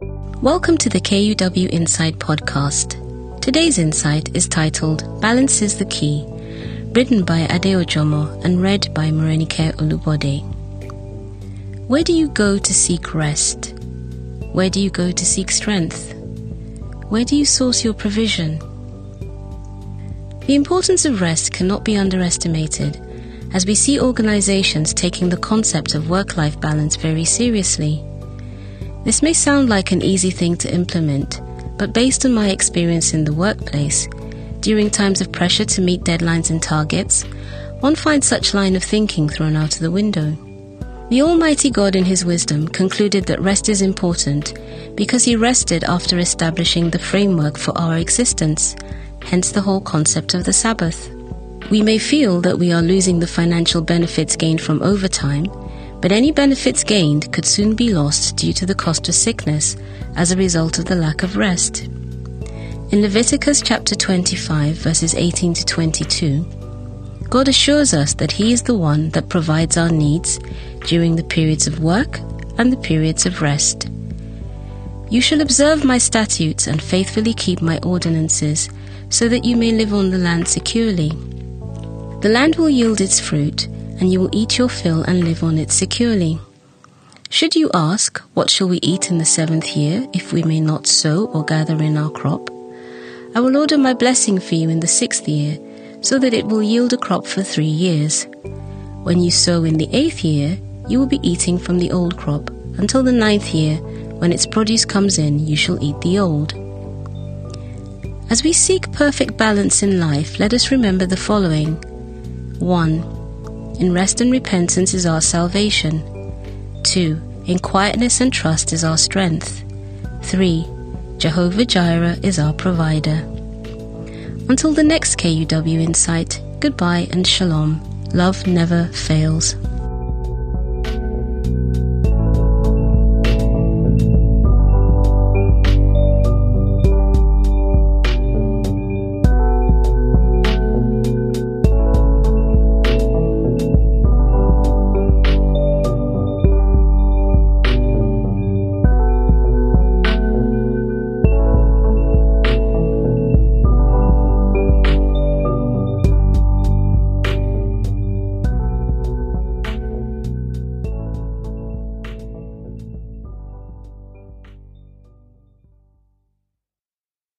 Welcome to the KUW Insight podcast. Today's insight is titled Balance is the Key, written by Adeojomo and read by Morenike Olubode. Where do you go to seek rest? Where do you go to seek strength? Where do you source your provision? The importance of rest cannot be underestimated as we see organizations taking the concept of work life balance very seriously. This may sound like an easy thing to implement, but based on my experience in the workplace, during times of pressure to meet deadlines and targets, one finds such line of thinking thrown out of the window. The Almighty God, in His wisdom, concluded that rest is important because He rested after establishing the framework for our existence, hence the whole concept of the Sabbath. We may feel that we are losing the financial benefits gained from overtime but any benefits gained could soon be lost due to the cost of sickness as a result of the lack of rest. In Leviticus chapter 25, verses 18 to 22, God assures us that He is the one that provides our needs during the periods of work and the periods of rest. You shall observe my statutes and faithfully keep my ordinances, so that you may live on the land securely. The land will yield its fruit and you will eat your fill and live on it securely. Should you ask, What shall we eat in the seventh year, if we may not sow or gather in our crop? I will order my blessing for you in the sixth year, so that it will yield a crop for three years. When you sow in the eighth year, you will be eating from the old crop, until the ninth year, when its produce comes in, you shall eat the old. As we seek perfect balance in life, let us remember the following 1. In rest and repentance is our salvation. 2. In quietness and trust is our strength. 3. Jehovah Jireh is our provider. Until the next KUW Insight, goodbye and shalom. Love never fails.